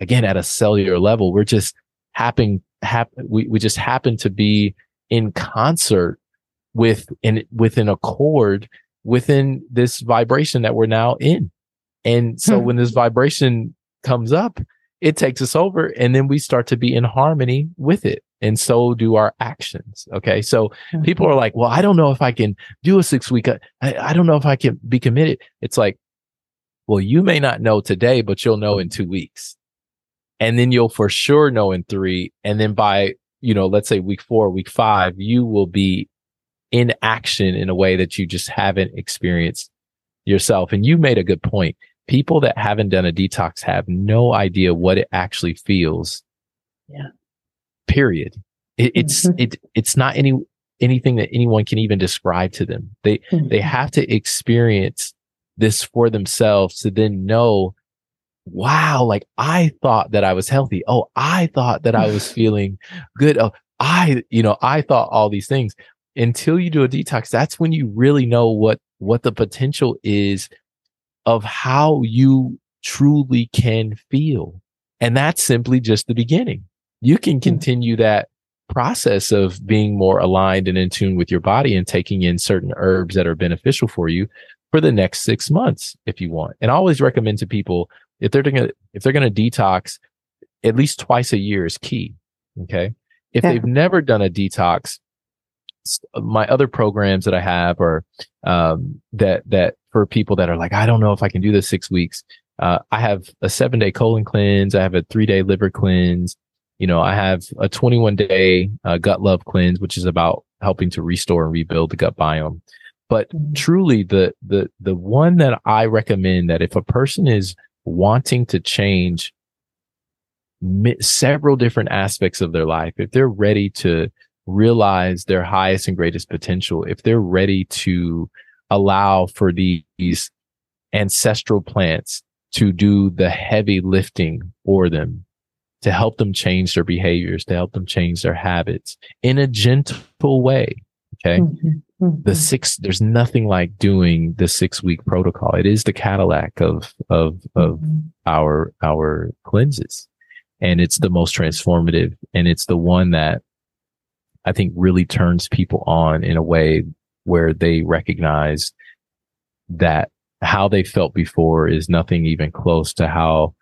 again at a cellular level. We're just happening, hap- we, we just happen to be in concert with in within a chord within this vibration that we're now in. And so hmm. when this vibration comes up, it takes us over and then we start to be in harmony with it and so do our actions. Okay. So mm-hmm. people are like, well, I don't know if I can do a six week. I, I don't know if I can be committed. It's like, well, you may not know today, but you'll know in two weeks. And then you'll for sure know in three. And then by, you know, let's say week four, week five, you will be in action in a way that you just haven't experienced yourself. And you made a good point. People that haven't done a detox have no idea what it actually feels yeah period. It, it's mm-hmm. it it's not any anything that anyone can even describe to them. They mm-hmm. they have to experience this for themselves to then know, wow, like I thought that I was healthy. Oh, I thought that I was feeling good. Oh, I, you know, I thought all these things. Until you do a detox, that's when you really know what what the potential is of how you truly can feel. And that's simply just the beginning you can continue that process of being more aligned and in tune with your body and taking in certain herbs that are beneficial for you for the next six months if you want. And I always recommend to people if they're going to if they're going to detox, at least twice a year is key. Okay. If yeah. they've never done a detox, my other programs that I have are um, that that for people that are like, I don't know if I can do this six weeks. Uh, I have a seven day colon cleanse. I have a three day liver cleanse you know, I have a 21 day uh, gut love cleanse, which is about helping to restore and rebuild the gut biome. But mm-hmm. truly, the the the one that I recommend that if a person is wanting to change several different aspects of their life, if they're ready to realize their highest and greatest potential, if they're ready to allow for these ancestral plants to do the heavy lifting for them to help them change their behaviors, to help them change their habits in a gentle way. Okay. Mm-hmm. Mm-hmm. The six, there's nothing like doing the six week protocol. It is the Cadillac of, of, of mm-hmm. our, our cleanses. And it's the most transformative. And it's the one that I think really turns people on in a way where they recognize that how they felt before is nothing even close to how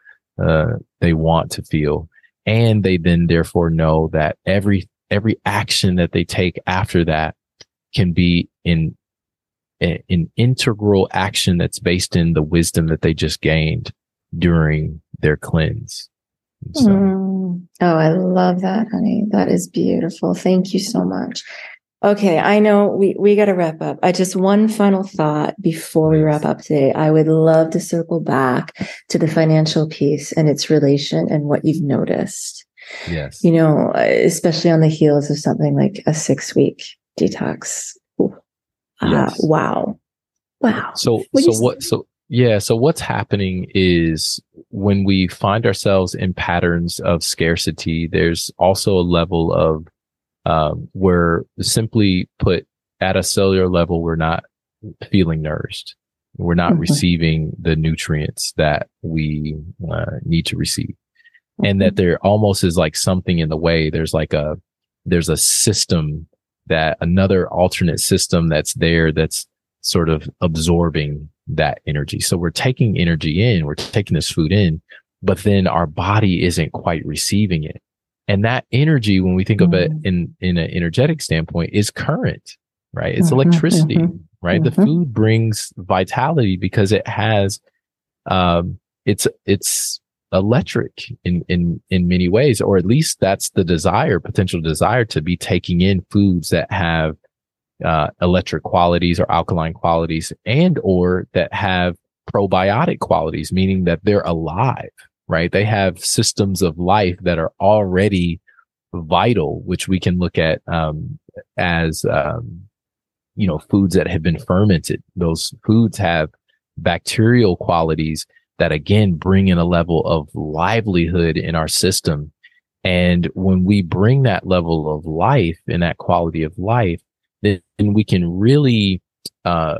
uh, they want to feel. And they then therefore know that every, every action that they take after that can be in an integral action that's based in the wisdom that they just gained during their cleanse. So. Mm. Oh, I love that, honey. That is beautiful. Thank you so much. Okay, I know we we got to wrap up. I just one final thought before we wrap up today. I would love to circle back to the financial piece and its relation and what you've noticed. Yes. You know, especially on the heels of something like a 6-week detox. Uh, yes. wow. Wow. So so what so yeah, so what's happening is when we find ourselves in patterns of scarcity, there's also a level of um, where simply put at a cellular level, we're not feeling nourished. We're not mm-hmm. receiving the nutrients that we uh, need to receive. Mm-hmm. And that mm-hmm. there almost is like something in the way. There's like a, there's a system that another alternate system that's there that's sort of absorbing that energy. So we're taking energy in, we're taking this food in, but then our body isn't quite receiving it. And that energy, when we think mm-hmm. of it mm-hmm. in, in an energetic standpoint, is current, right? It's mm-hmm, electricity, mm-hmm, right? The mm-hmm. food brings vitality because it has, um, it's, it's electric in, in, in many ways, or at least that's the desire, potential desire to be taking in foods that have, uh, electric qualities or alkaline qualities and, or that have probiotic qualities, meaning that they're alive, right? They have systems of life that are already vital, which we can look at um, as um, you know foods that have been fermented. Those foods have bacterial qualities that again bring in a level of livelihood in our system. And when we bring that level of life and that quality of life, then we can really uh,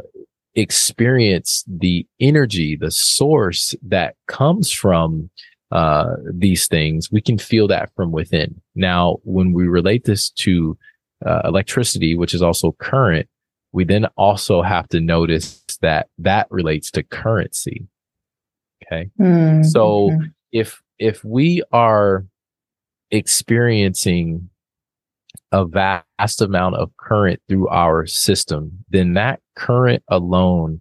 experience the energy, the source that comes from uh, these things, we can feel that from within. Now, when we relate this to uh, electricity, which is also current, we then also have to notice that that relates to currency. Okay. Mm-hmm. So if, if we are experiencing a vast amount of current through our system, then that current alone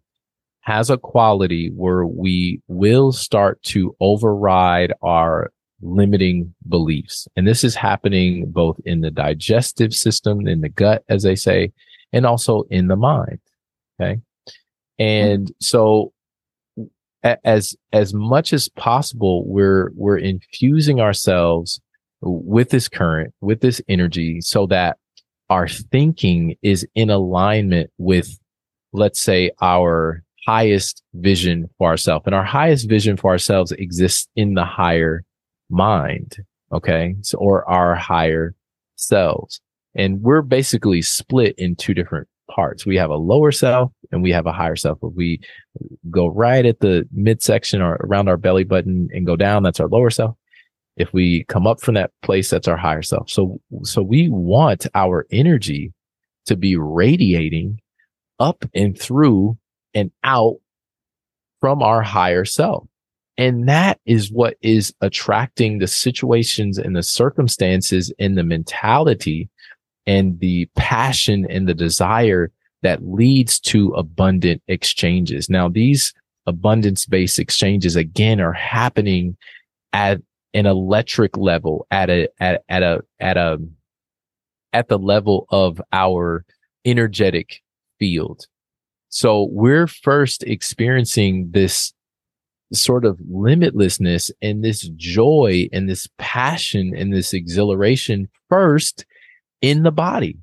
has a quality where we will start to override our limiting beliefs. And this is happening both in the digestive system, in the gut, as they say, and also in the mind. Okay. And so as, as much as possible, we're, we're infusing ourselves with this current, with this energy so that our thinking is in alignment with, let's say, our highest vision for ourselves. And our highest vision for ourselves exists in the higher mind. Okay. So, or our higher selves. And we're basically split in two different parts. We have a lower self and we have a higher self. If we go right at the midsection or around our belly button and go down, that's our lower self if we come up from that place, that's our higher self. So, so we want our energy to be radiating up and through and out from our higher self. And that is what is attracting the situations and the circumstances and the mentality and the passion and the desire that leads to abundant exchanges. Now, these abundance based exchanges again are happening at an electric level at a at, at a at a at the level of our energetic field. So we're first experiencing this sort of limitlessness and this joy and this passion and this exhilaration first in the body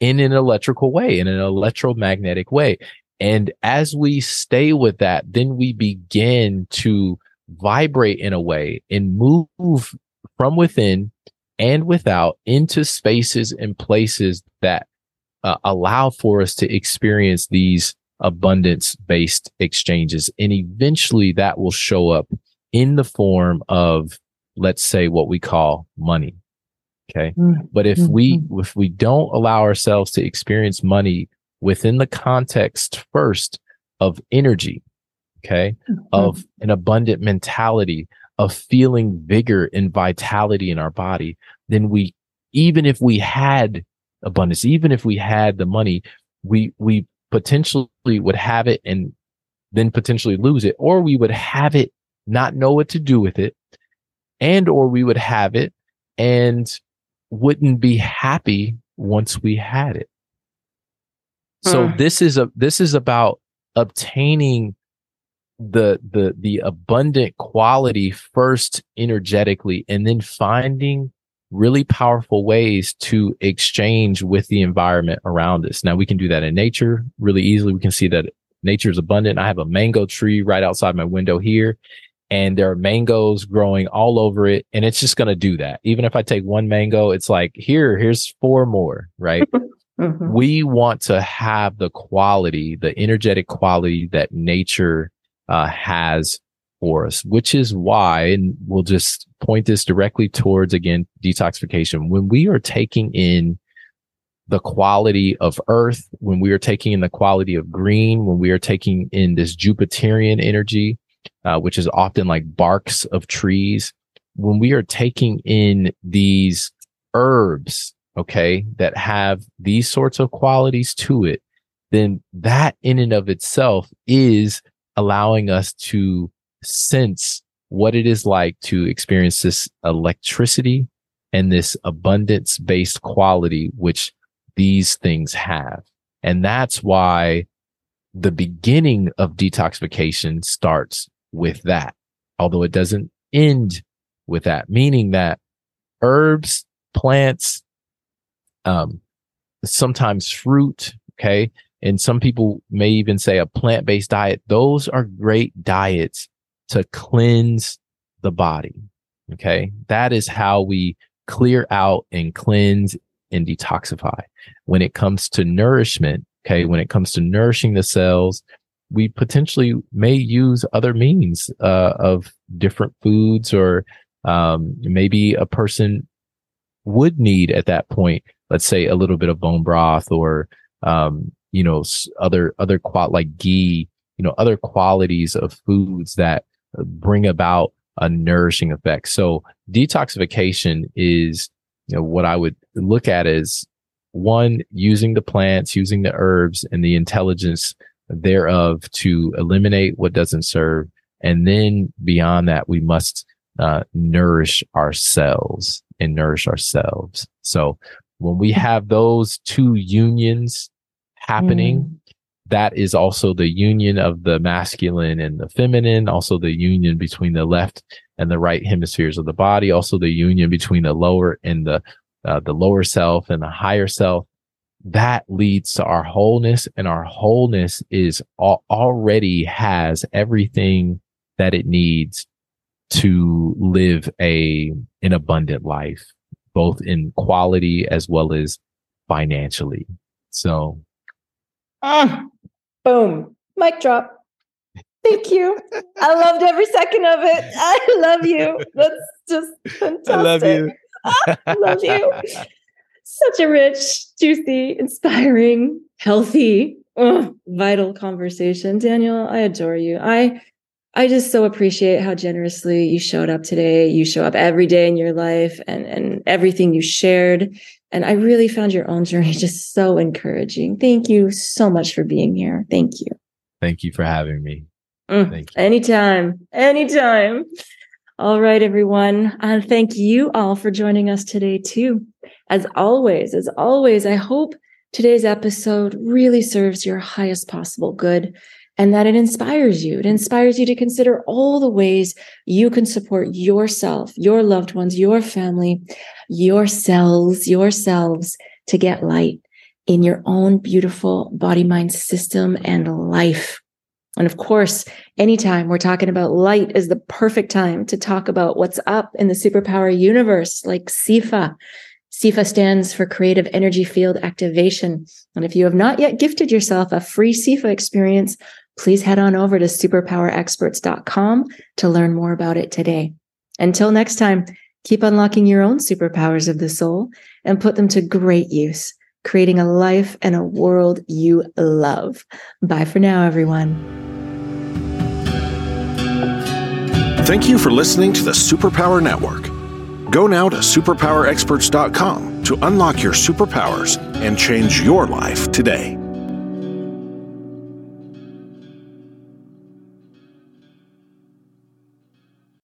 in an electrical way, in an electromagnetic way. And as we stay with that, then we begin to vibrate in a way and move from within and without into spaces and places that uh, allow for us to experience these abundance based exchanges. And eventually that will show up in the form of, let's say, what we call money. Okay. Mm-hmm. But if we, mm-hmm. if we don't allow ourselves to experience money within the context first of energy, okay, mm-hmm. of an abundant mentality, of feeling vigor and vitality in our body, then we, even if we had abundance, even if we had the money, we, we potentially would have it and then potentially lose it, or we would have it, not know what to do with it, and or we would have it and wouldn't be happy once we had it. So Mm. this is a this is about obtaining the the the abundant quality first energetically and then finding really powerful ways to exchange with the environment around us. Now we can do that in nature really easily. We can see that nature is abundant. I have a mango tree right outside my window here and there are mangoes growing all over it and it's just going to do that. Even if I take one mango, it's like here here's four more, right? Mhm. we want to have the quality, the energetic quality that nature uh, has for us, which is why, and we'll just point this directly towards again detoxification. When we are taking in the quality of earth, when we are taking in the quality of green, when we are taking in this Jupiterian energy, uh, which is often like barks of trees, when we are taking in these herbs, okay, that have these sorts of qualities to it, then that in and of itself is allowing us to sense what it is like to experience this electricity and this abundance based quality, which these things have. And that's why the beginning of detoxification starts with that, although it doesn't end with that, meaning that herbs, plants, um, sometimes fruit, okay, and some people may even say a plant based diet. Those are great diets to cleanse the body. Okay. That is how we clear out and cleanse and detoxify. When it comes to nourishment, okay, when it comes to nourishing the cells, we potentially may use other means uh, of different foods, or um, maybe a person would need at that point, let's say a little bit of bone broth or um, you know other other qual like ghee, you know other qualities of foods that bring about a nourishing effect. So detoxification is you know what I would look at as one using the plants, using the herbs and the intelligence thereof to eliminate what doesn't serve. And then beyond that, we must uh, nourish ourselves and nourish ourselves. So when we have those two unions happening, Mm. that is also the union of the masculine and the feminine, also the union between the left and the right hemispheres of the body, also the union between the lower and the uh, the lower self and the higher self. That leads to our wholeness, and our wholeness is al- already has everything that it needs to live a an abundant life, both in quality as well as financially. So Mm. Boom. Mic drop. Thank you. I loved every second of it. I love you. That's just fantastic. I love you. I love you. Such a rich, juicy, inspiring, healthy, vital conversation. Daniel, I adore you. I I just so appreciate how generously you showed up today. You show up every day in your life and, and everything you shared. And I really found your own journey just so encouraging. Thank you so much for being here. Thank you. Thank you for having me. Mm, Thank you. Anytime, anytime. All right, everyone. And thank you all for joining us today, too. As always, as always, I hope today's episode really serves your highest possible good and that it inspires you. It inspires you to consider all the ways you can support yourself, your loved ones, your family, yourselves, yourselves to get light in your own beautiful body mind system and life. And of course, anytime we're talking about light is the perfect time to talk about what's up in the superpower universe, like CEFA. CEFA stands for Creative Energy Field Activation. And if you have not yet gifted yourself a free CEFA experience, please head on over to superpowerexperts.com to learn more about it today. Until next time, keep unlocking your own superpowers of the soul and put them to great use, creating a life and a world you love. Bye for now, everyone. Thank you for listening to the Superpower Network. Go now to superpowerexperts.com to unlock your superpowers and change your life today.